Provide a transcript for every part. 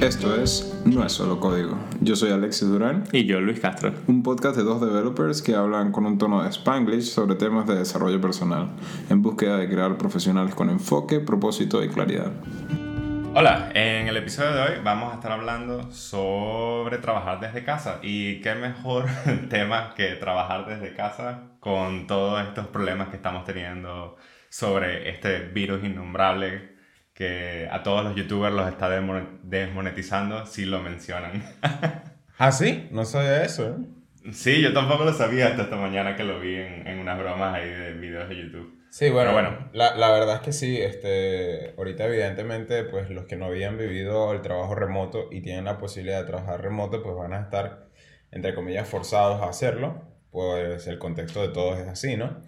Esto es No es solo código. Yo soy Alexis Durán. Y yo, Luis Castro. Un podcast de dos developers que hablan con un tono de spanglish sobre temas de desarrollo personal, en búsqueda de crear profesionales con enfoque, propósito y claridad. Hola, en el episodio de hoy vamos a estar hablando sobre trabajar desde casa. Y qué mejor tema que trabajar desde casa con todos estos problemas que estamos teniendo sobre este virus innombrable que a todos los youtubers los está desmonetizando si lo mencionan. ¿Ah, sí? No sabía eso, ¿eh? Sí, yo tampoco lo sabía hasta esta mañana que lo vi en, en unas bromas ahí de videos de YouTube. Sí, bueno, bueno. La, la, verdad es que sí, este, ahorita evidentemente pues los que no habían vivido el trabajo remoto y tienen la posibilidad de trabajar remoto pues van a estar entre comillas forzados a hacerlo, pues el contexto de todos es así, ¿no?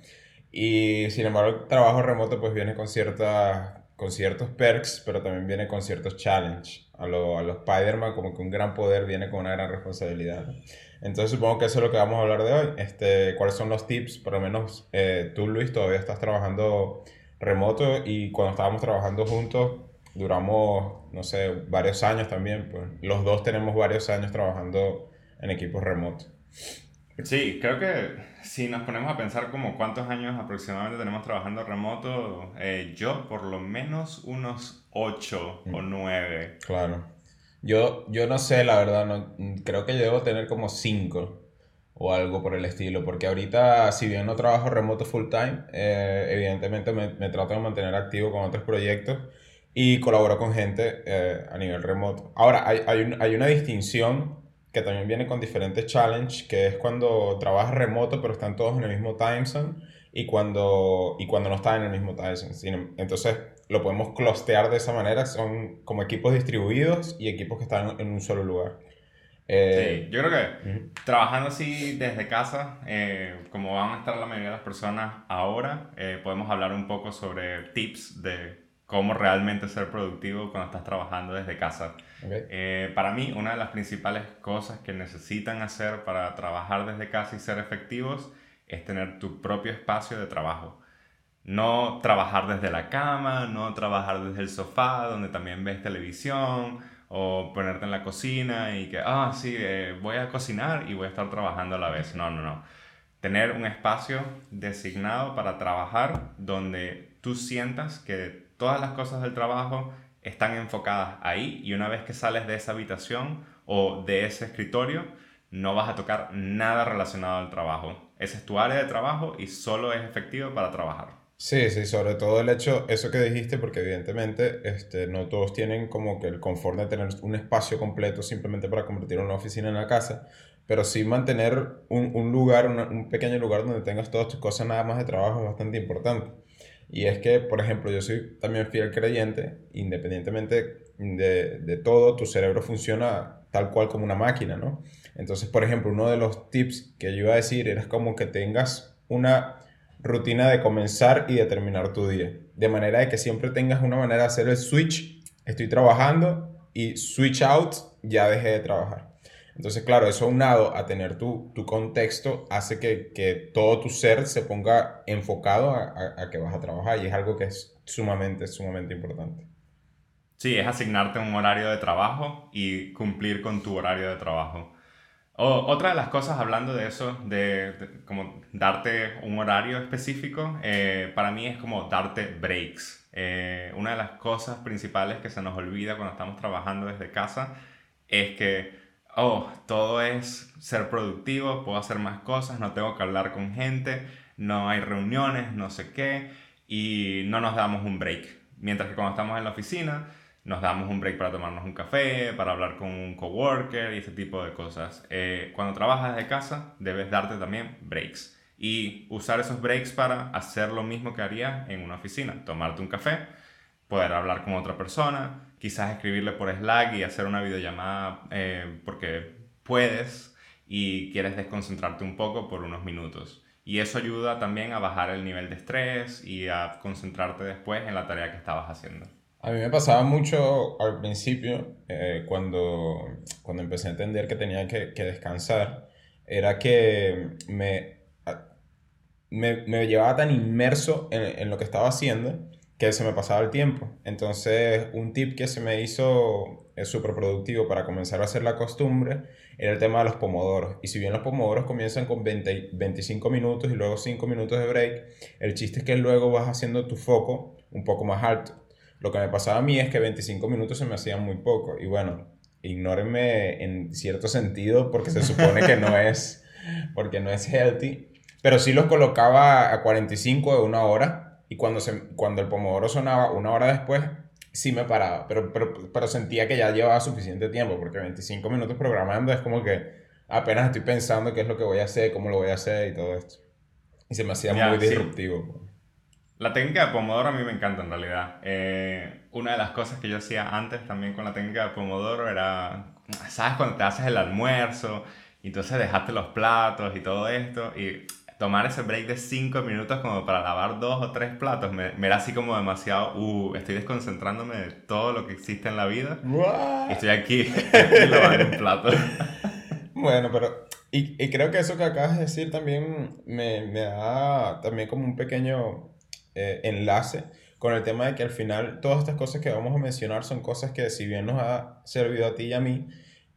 Y sin embargo el trabajo remoto pues viene con ciertas con ciertos perks, pero también viene con ciertos challenges. A los a Spider-Man, como que un gran poder viene con una gran responsabilidad. Entonces supongo que eso es lo que vamos a hablar de hoy. Este, ¿Cuáles son los tips? Por lo menos eh, tú, Luis, todavía estás trabajando remoto y cuando estábamos trabajando juntos duramos, no sé, varios años también. Pues los dos tenemos varios años trabajando en equipos remotos. Sí, creo que si nos ponemos a pensar como cuántos años aproximadamente tenemos trabajando remoto, eh, yo por lo menos unos 8 o 9. Mm. Claro. Yo, yo no sé, la verdad, no, creo que yo debo tener como 5 o algo por el estilo, porque ahorita, si bien no trabajo remoto full time, eh, evidentemente me, me, trato de mantener activo con otros proyectos y colaboro con gente eh, a nivel remoto. Ahora, hay, hay, un, hay una distinción que también viene con diferentes challenges, que es cuando trabajas remoto pero están todos en el mismo time zone y cuando, y cuando no están en el mismo time zone. Entonces lo podemos clustear de esa manera, son como equipos distribuidos y equipos que están en un solo lugar. Eh, sí, yo creo que trabajando así desde casa, eh, como van a estar la mayoría de las personas ahora, eh, podemos hablar un poco sobre tips de cómo realmente ser productivo cuando estás trabajando desde casa. Eh, para mí, una de las principales cosas que necesitan hacer para trabajar desde casa y ser efectivos es tener tu propio espacio de trabajo. No trabajar desde la cama, no trabajar desde el sofá donde también ves televisión o ponerte en la cocina y que, ah, sí, eh, voy a cocinar y voy a estar trabajando a la vez. No, no, no. Tener un espacio designado para trabajar donde tú sientas que todas las cosas del trabajo están enfocadas ahí y una vez que sales de esa habitación o de ese escritorio, no vas a tocar nada relacionado al trabajo. Esa es tu área de trabajo y solo es efectivo para trabajar. Sí, sí, sobre todo el hecho, eso que dijiste, porque evidentemente este, no todos tienen como que el confort de tener un espacio completo simplemente para convertir una oficina en la casa, pero sí mantener un, un lugar, un pequeño lugar donde tengas todas tus cosas nada más de trabajo es bastante importante. Y es que, por ejemplo, yo soy también fiel creyente, independientemente de, de, todo, tu cerebro funciona tal cual como una máquina, ¿no? Entonces, por ejemplo, uno de los tips que yo iba a decir era como que tengas una rutina de comenzar y de terminar tu día. De manera de que siempre tengas una manera de hacer el switch, estoy trabajando y switch out, ya dejé de trabajar. Entonces, claro, eso unado a tener tu, tu contexto hace que, que, todo tu ser se ponga enfocado a, a, que vas a trabajar y es algo que es sumamente, sumamente importante. Sí, es asignarte un horario de trabajo y cumplir con tu horario de trabajo. O, otra de las cosas, hablando de eso, de, como darte un horario específico, eh, para mí es como darte breaks. Eh, una de las cosas principales que se nos olvida cuando estamos trabajando desde casa es que oh, todo es ser productivo, puedo hacer más cosas, no tengo que hablar con gente, no hay reuniones, no sé qué, y no nos damos un break. Mientras que cuando estamos en la oficina, nos damos un break para tomarnos un café, para hablar con un coworker y ese tipo de cosas. Eh, cuando trabajas de casa, debes darte también breaks y usar esos breaks para hacer lo mismo que harías en una oficina, tomarte un café, poder hablar con otra persona, quizás escribirle por Slack y hacer una videollamada eh, porque puedes y quieres desconcentrarte un poco por unos minutos. Y eso ayuda también a bajar el nivel de estrés y a concentrarte después en la tarea que estabas haciendo. A mí me pasaba mucho al principio, eh, cuando, cuando empecé a entender que tenía que, que descansar, era que me, me, me, llevaba tan inmerso en, en lo que estaba haciendo que se me pasaba el tiempo. Entonces, un tip que se me hizo es súper productivo para comenzar a hacer la costumbre era el tema de los pomodoros. Y si bien los pomodoros comienzan con 20, 25 minutos y luego 5 minutos de break, el chiste es que luego vas haciendo tu foco un poco más alto. Lo que me pasaba a mí es que 25 minutos se me hacían muy poco. Y bueno, ignórenme en cierto sentido porque se supone que no es, porque no es healthy. Pero sí los colocaba a 45 de una hora. Y cuando, se, cuando el pomodoro sonaba una hora después, sí me paraba, pero, pero, pero sentía que ya llevaba suficiente tiempo, porque 25 minutos programando es como que apenas estoy pensando qué es lo que voy a hacer, cómo lo voy a hacer y todo esto. Y se me hacía muy disruptivo. Pues. La técnica de Pomodoro a mí me encanta en realidad. Eh, una de las cosas que yo hacía antes también con la técnica de Pomodoro era, ¿sabes? Cuando te haces el almuerzo y entonces dejaste los platos y todo esto y tomar ese break de 5 minutos como para lavar dos o tres platos me, me, era así como demasiado, uh, estoy desconcentrándome de todo lo que existe en la vida. Y estoy aquí, lavando un plato. bueno, pero y, y, creo que eso que acabas de decir también me, me da también como un pequeño eh, enlace con el tema de que al final todas estas cosas que vamos a mencionar son cosas que si bien nos ha servido a ti y a mí,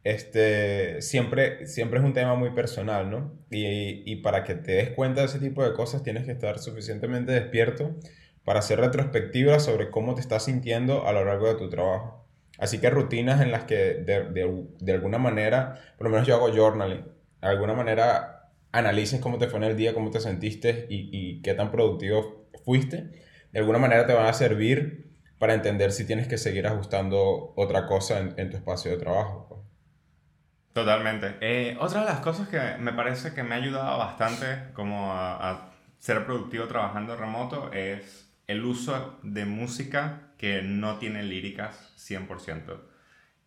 este, siempre, siempre es un tema muy personal, ¿no? Y, y, para que te des cuenta de ese tipo de cosas tienes que estar suficientemente despierto para hacer retrospectiva sobre cómo te estás sintiendo a lo largo de tu trabajo. Así que rutinas en las que de, de, de alguna manera, por lo menos yo hago journaling, de alguna manera analices cómo te fue en el día, cómo te sentiste y, y qué tan productivo fuiste, de alguna manera te van a servir para entender si tienes que seguir ajustando otra cosa en, en tu espacio de trabajo. Totalmente. Eh, otra de las cosas que me parece que me ha ayudado bastante como a, ser productivo trabajando remoto es el uso de música que no tiene líricas 100%.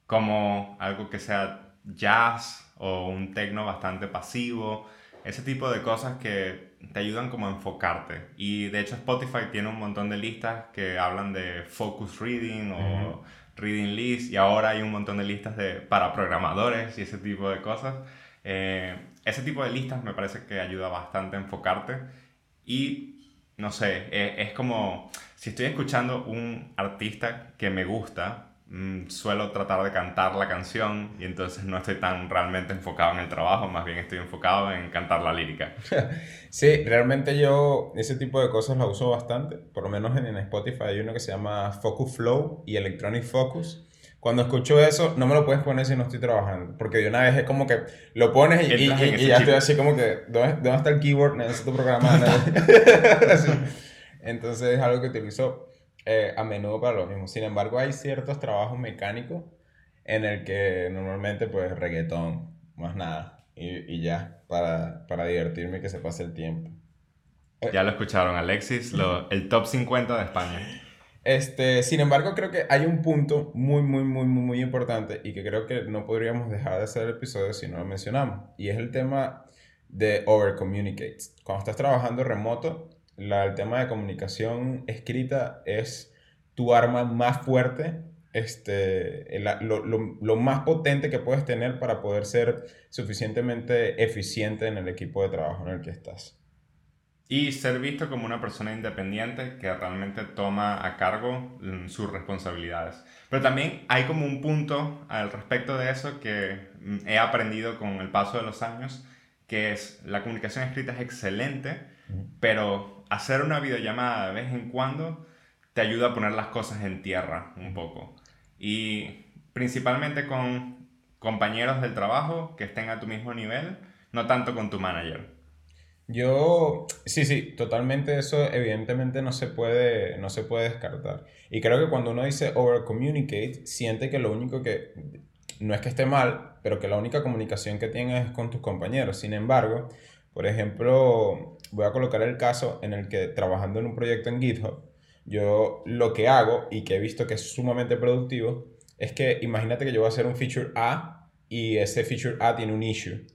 Como algo que sea jazz o un techno bastante pasivo. Ese tipo de cosas que te ayudan como a enfocarte. Y de hecho Spotify tiene un montón de listas que hablan de focus reading o reading list y ahora hay un montón de listas de, para programadores y ese tipo de cosas. Eh, ese tipo de listas me parece que ayuda bastante a enfocarte y no sé, es, es como si estoy escuchando un artista que me gusta, Mm, suelo tratar de cantar la canción y entonces no estoy tan realmente enfocado en el trabajo, más bien estoy enfocado en cantar la lírica. sí, realmente yo ese tipo de cosas la uso bastante, por lo menos en, en Spotify hay uno que se llama Focus Flow y Electronic Focus. Cuando escucho eso, no me lo puedes poner si no estoy trabajando. Porque de una vez es como que lo pones y, y, y, ya estoy así como que, ¿dónde, ¿dónde, está el keyboard? Necesito programar. Entonces es algo que utilizo eh, a menudo para lo mismo. Sin embargo, hay ciertos trabajos mecánicos en el que normalmente pues reggaetón, más nada, y, y ya, para, para divertirme que se pase el tiempo. Eh, ya lo escucharon, Alexis, lo, el top 50 de España. Este, sin embargo, creo que hay un punto muy, muy, muy, muy, muy importante y que creo que no podríamos dejar de hacer el episodio si no lo mencionamos. Y es el tema de over communicate. Cuando estás trabajando remoto, la, el tema de comunicación escrita es tu arma más fuerte, este, lo, lo, lo, más potente que puedes tener para poder ser suficientemente eficiente en el equipo de trabajo en el que estás. Y ser visto como una persona independiente que realmente toma a cargo mm, sus responsabilidades. Pero también hay como un punto al respecto de eso que mm, he aprendido con el paso de los años, que es la comunicación escrita es excelente, pero hacer una videollamada de vez en cuando te ayuda a poner las cosas en tierra un poco. Y principalmente con compañeros del trabajo que estén a tu mismo nivel, no tanto con tu manager. Yo, sí, sí, totalmente eso evidentemente no se puede, no se puede descartar. Y creo que cuando uno dice over communicate, siente que lo único que, no es que esté mal, pero que la única comunicación que tienes es con tus compañeros. Sin embargo, por ejemplo, voy a colocar el caso en el que trabajando en un proyecto en GitHub, yo lo que hago y que he visto que es sumamente productivo es que imagínate que yo voy a hacer un feature A y ese feature A tiene un issue.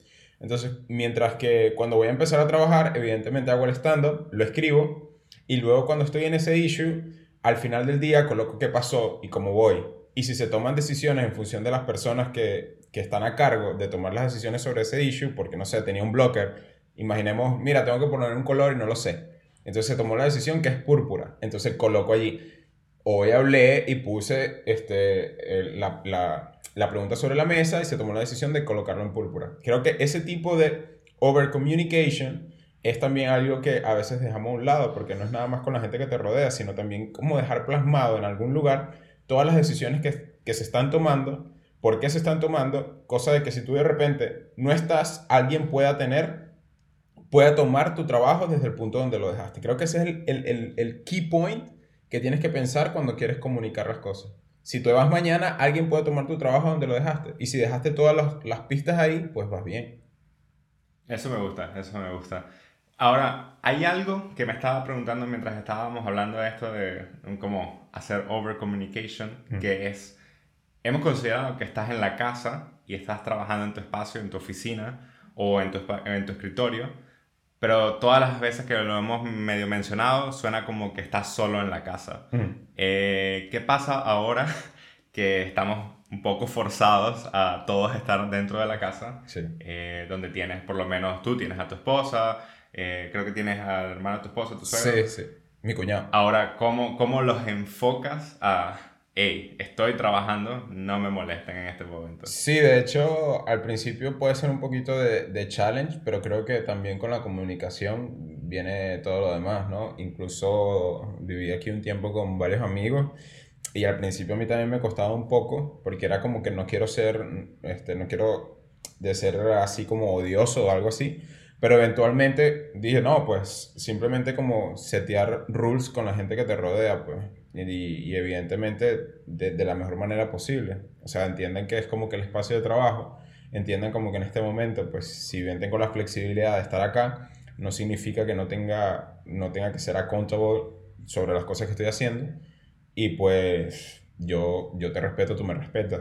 Entonces, mientras que cuando voy a empezar a trabajar, evidentemente hago el stand-up, lo escribo y luego cuando estoy en ese issue, al final del día coloco qué pasó y cómo voy. Y si se toman decisiones en función de las personas que, que están a cargo de tomar las decisiones sobre ese issue, porque no sé, tenía un blocker Imaginemos, mira, tengo que poner un color y no lo sé. Entonces se tomó la decisión que es púrpura. Entonces coloco allí. Hoy hablé y puse este, la, la, la pregunta sobre la mesa y se tomó la decisión de colocarlo en púrpura. Creo que ese tipo de over communication es también algo que a veces dejamos a un lado, porque no es nada más con la gente que te rodea, sino también como dejar plasmado en algún lugar todas las decisiones que, que se están tomando, por qué se están tomando, cosa de que si tú de repente no estás, alguien pueda tener, pueda tomar tu trabajo desde el punto donde lo dejaste. Creo que ese es el, el, el, key point que tienes que pensar cuando quieres comunicar las cosas. Si tú vas mañana, alguien puede tomar tu trabajo donde lo dejaste. Y si dejaste todas las, las pistas ahí, pues vas bien. Eso me gusta, eso me gusta. Ahora, hay algo que me estaba preguntando mientras estábamos hablando de esto de cómo hacer over communication, que es, hemos considerado que estás en la casa y estás trabajando en tu espacio, en tu oficina o en tu, en tu escritorio, pero todas las veces que lo hemos medio mencionado suena como que estás solo en la casa. Eh, ¿Qué pasa ahora que estamos un poco forzados a todos estar dentro de la casa, eh, donde tienes, por lo menos tú tienes a tu esposa, eh, creo que tienes al hermano de tu esposa, tu suegro. Sí, sí, mi cuñado. Ahora, ¿cómo, ¿cómo los enfocas a, hey, estoy trabajando, no me molesten en este momento? Sí, de hecho, al principio puede ser un poquito de, de challenge, pero creo que también con la comunicación viene todo lo demás, ¿no? Incluso viví aquí un tiempo con varios amigos. Y al principio a mí también me costaba un poco, porque era como que no quiero ser, este, no quiero de ser así como odioso o algo así, pero eventualmente dije, no, pues simplemente como setear rules con la gente que te rodea, pues. Y, y evidentemente de, de, la mejor manera posible. O sea, entienden que es como que el espacio de trabajo, entienden como que en este momento, pues si bien tengo la flexibilidad de estar acá, no significa que no tenga, no tenga que ser accountable sobre las cosas que estoy haciendo. Y pues yo, yo te respeto, tú me respetas.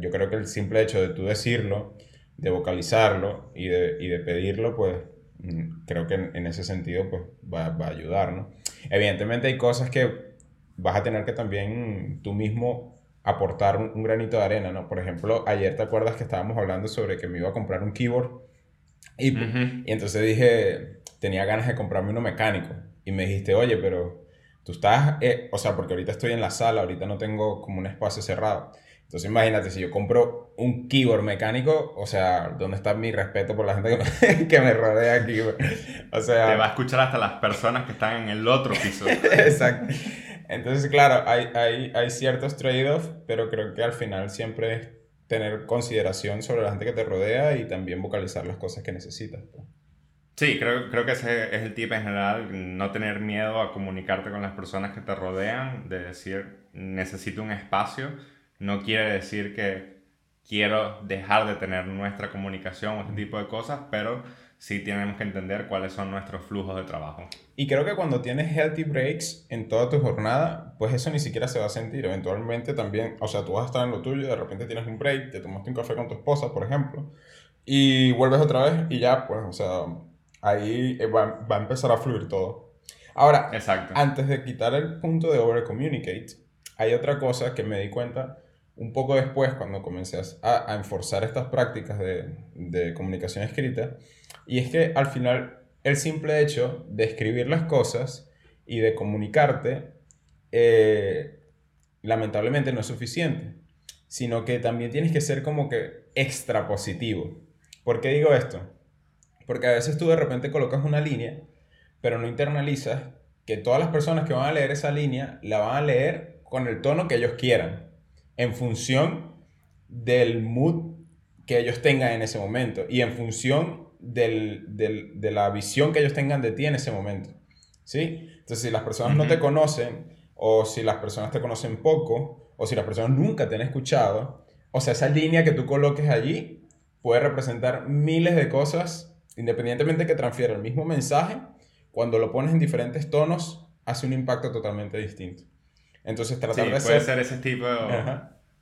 Yo creo que el simple hecho de tú decirlo, de vocalizarlo y de, y de pedirlo, pues mm, creo que en, ese sentido pues va, va, a ayudar, ¿no? Evidentemente hay cosas que vas a tener que también tú mismo aportar un, granito de arena, ¿no? Por ejemplo, ayer te acuerdas que estábamos hablando sobre que me iba a comprar un keyboard y, y entonces dije, tenía ganas de comprarme uno mecánico y me dijiste, oye, pero tú estás, eh, o sea, porque ahorita estoy en la sala, ahorita no tengo como un espacio cerrado. Entonces imagínate, si yo compro un keyboard mecánico, o sea, ¿dónde está mi respeto por la gente que me, que me rodea aquí? O sea... Te va a escuchar hasta las personas que están en el otro piso. Exacto. Entonces, claro, hay, hay, hay ciertos trade-offs, pero creo que al final siempre es tener consideración sobre la gente que te rodea y también vocalizar las cosas que necesitas. Pues. Sí, creo, creo que ese es el tip en general, no tener miedo a comunicarte con las personas que te rodean, de decir, necesito un espacio no quiere decir que quiero dejar de tener nuestra comunicación o este tipo de cosas, pero sí tenemos que entender cuáles son nuestros flujos de trabajo. Y creo que cuando tienes healthy breaks en toda tu jornada, pues eso ni siquiera se va a sentir. Eventualmente también, o sea, tú vas a estar en lo tuyo de repente tienes un break, te tomaste un café con tu esposa, por ejemplo, y vuelves otra vez y ya, pues, o sea, ahí va, va a empezar a fluir todo. Ahora, Exacto. antes de quitar el punto de over communicate, hay otra cosa que me di cuenta un poco después, cuando comencé a, a enforzar estas prácticas de, de, comunicación escrita, y es que al final el simple hecho de escribir las cosas y de comunicarte, eh, lamentablemente no es suficiente, sino que también tienes que ser como que extra positivo. ¿Por qué digo esto? Porque a veces tú de repente colocas una línea, pero no internalizas que todas las personas que van a leer esa línea la van a leer con el tono que ellos quieran en función del mood que ellos tengan en ese momento y en función del, del, de la visión que ellos tengan de ti en ese momento. ¿Sí? Entonces, si las personas no te conocen, o si las personas te conocen poco, o si las personas nunca te han escuchado, o sea, esa línea que tú coloques allí puede representar miles de cosas, independientemente que transfiera el mismo mensaje, cuando lo pones en diferentes tonos, hace un impacto totalmente distinto. Entonces tratar sí, de puede ser... ese tipo,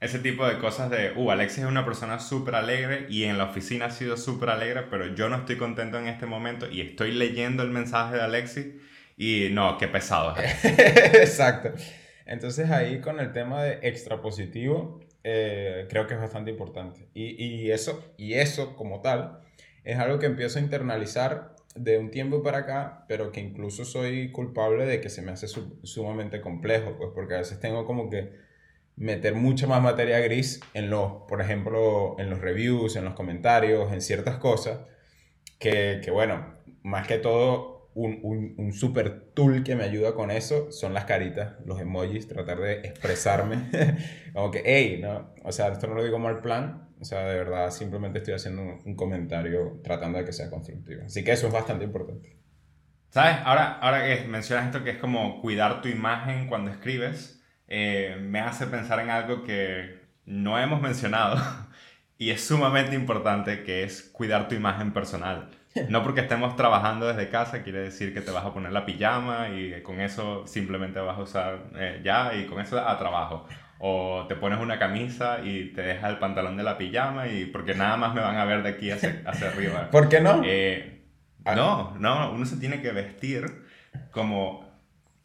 ese tipo de cosas de, uh, Alexis es una persona súper alegre y en la oficina ha sido súper alegre, pero yo no estoy contento en este momento y estoy leyendo el mensaje de Alexis y no, qué pesado es. Exacto. Entonces ahí con el tema de extra positivo, eh, creo que es bastante importante. Y, y, eso, y eso como tal es algo que empiezo a internalizar de un tiempo para acá, pero que incluso soy culpable de que se me hace sumamente complejo, pues porque a veces tengo como que meter mucha más materia gris en los, por ejemplo, en los reviews, en los comentarios, en ciertas cosas, que, que bueno, más que todo un, un, un, super tool que me ayuda con eso son las caritas, los emojis, tratar de expresarme. como que, hey, no, o sea, esto no lo digo mal plan, o sea, de verdad simplemente estoy haciendo un, comentario tratando de que sea constructivo. Así que eso es bastante importante. ¿Sabes? Ahora, ahora que mencionas esto que es como cuidar tu imagen cuando escribes, eh, me hace pensar en algo que no hemos mencionado y es sumamente importante, que es cuidar tu imagen personal. No porque estemos trabajando desde casa quiere decir que te vas a poner la pijama y con eso simplemente vas a usar eh, ya y con eso a trabajo. O te pones una camisa y te dejas el pantalón de la pijama y porque nada más me van a ver de aquí hacia, hacia arriba. ¿Por qué no? Eh, ah. No, no, uno se tiene que vestir como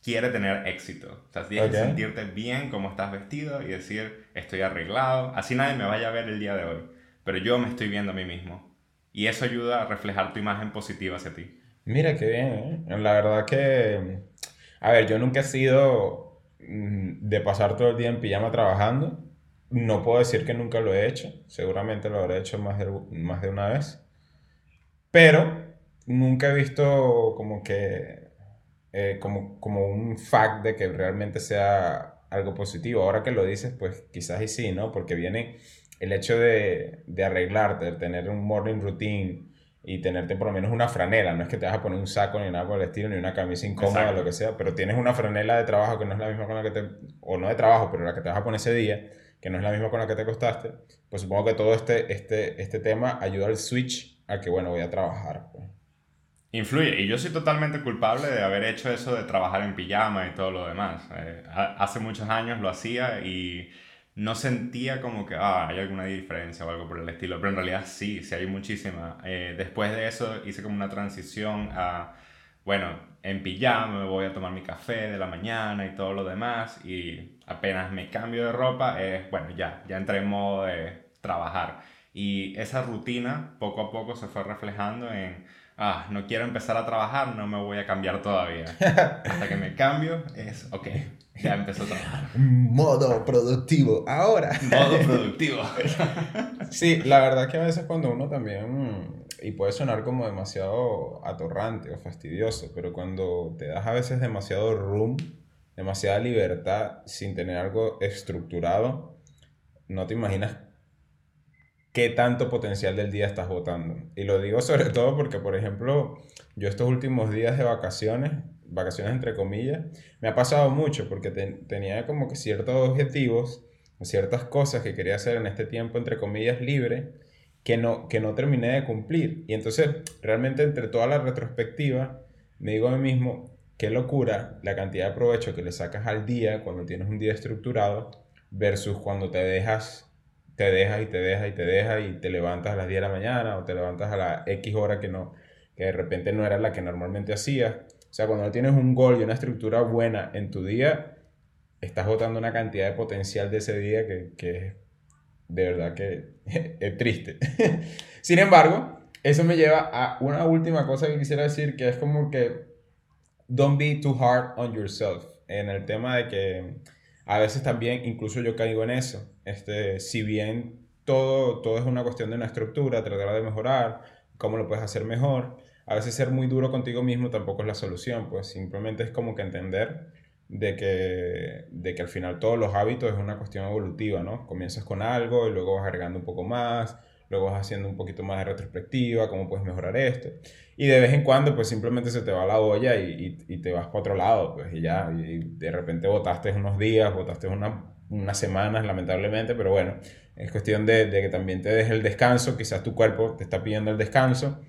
quiere tener éxito. O sea, tienes que sentirte bien como estás vestido y decir, estoy arreglado. Así nadie me vaya a ver el día de hoy. Pero yo me estoy viendo a mí mismo. Y eso ayuda a reflejar tu imagen positiva hacia ti. Mira, qué bien, ¿eh? La verdad que, a ver, yo nunca he sido mm, de pasar todo el día en pijama trabajando. No puedo decir que nunca lo he hecho. Seguramente lo habré hecho más de, más de una vez. Pero nunca he visto como que, eh, como, como un fact de que realmente sea algo positivo. Ahora que lo dices, pues quizás y sí, ¿no? Porque viene el hecho de, de arreglarte, de tener un morning routine y tenerte por lo menos una franela, no es que te vas a poner un saco ni nada por el estilo, ni una camisa incómoda, o lo que sea, pero tienes una franela de trabajo que no es la misma con la que te, o no de trabajo, pero la que te vas a poner ese día, que no es la misma con la que te costaste, pues supongo que todo este, este, este tema ayuda al switch a que, bueno, voy a trabajar. Pues. Influye, y yo soy totalmente culpable de haber hecho eso de trabajar en pijama y todo lo demás. Eh, hace muchos años lo hacía y no sentía como que ah, hay alguna diferencia o algo por el estilo, pero en realidad sí, sí hay muchísima. Eh, después de eso hice como una transición a, bueno, en pijama voy a tomar mi café de la mañana y todo lo demás y apenas me cambio de ropa, es, bueno, ya, ya entré en modo de trabajar. Y esa rutina poco a poco se fue reflejando en, ah, no quiero empezar a trabajar, no me voy a cambiar todavía. Hasta que me cambio es, ok, ya empezó a trabajar. Modo productivo, ahora. Modo productivo. sí, la verdad que a veces cuando uno también, y puede sonar como demasiado atorrante o fastidioso, pero cuando te das a veces demasiado room, demasiada libertad sin tener algo estructurado, no te imaginas qué tanto potencial del día estás votando. Y lo digo sobre todo porque, por ejemplo, yo estos últimos días de vacaciones, vacaciones entre comillas, me ha pasado mucho porque tenía como que ciertos objetivos, ciertas cosas que quería hacer en este tiempo entre comillas libre, que no, que no terminé de cumplir. Y entonces, realmente entre toda la retrospectiva, me digo a mí mismo, qué locura la cantidad de provecho que le sacas al día cuando tienes un día estructurado versus cuando te dejas te dejas y te dejas y te dejas y te levantas a las 10 de la mañana o te levantas a la X hora que, no, que de repente no era la que normalmente hacías. O sea, cuando no tienes un gol y una estructura buena en tu día, estás botando una cantidad de potencial de ese día que, que de verdad que es triste. Sin embargo, eso me lleva a una última cosa que quisiera decir, que es como que don't be too hard on yourself, en el tema de que a veces también, incluso yo caigo en eso. Este, si bien todo, todo es una cuestión de una estructura, tratar de mejorar, cómo lo puedes hacer mejor, a veces ser muy duro contigo mismo tampoco es la solución, pues simplemente es como que entender de que, de que al final todos los hábitos es una cuestión evolutiva, ¿no? Comienzas con algo y luego vas agregando un poco más, luego vas haciendo un poquito más de retrospectiva, cómo puedes mejorar esto. Y de vez en cuando, pues simplemente se te va la olla y, y, te vas para otro lado, pues y ya, y de repente votaste unos días, votaste unas semanas, lamentablemente, pero bueno, es cuestión de, de que también te dejes el descanso, quizás tu cuerpo te está pidiendo el descanso.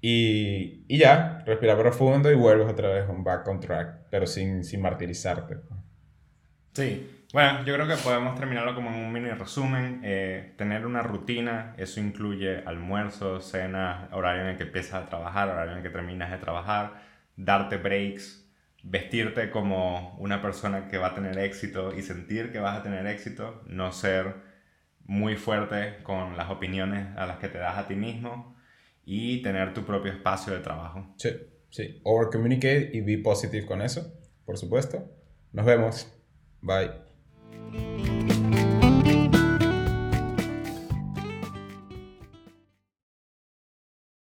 Y, y ya, respira profundo y vuelves otra vez un back on track, pero sin, sin martirizarte. Sí, bueno, yo creo que podemos terminarlo como en un mini resumen. Eh, tener una rutina, eso incluye almuerzo, cena, horario en el que empiezas a trabajar, horario en el que terminas de trabajar, darte breaks, vestirte como una persona que va a tener éxito y sentir que vas a tener éxito, no ser muy fuerte con las opiniones a las que te das a ti mismo y tener tu propio espacio de trabajo. Sí, sí. Over communicate y be positive con eso, por supuesto. Nos vemos. Bye.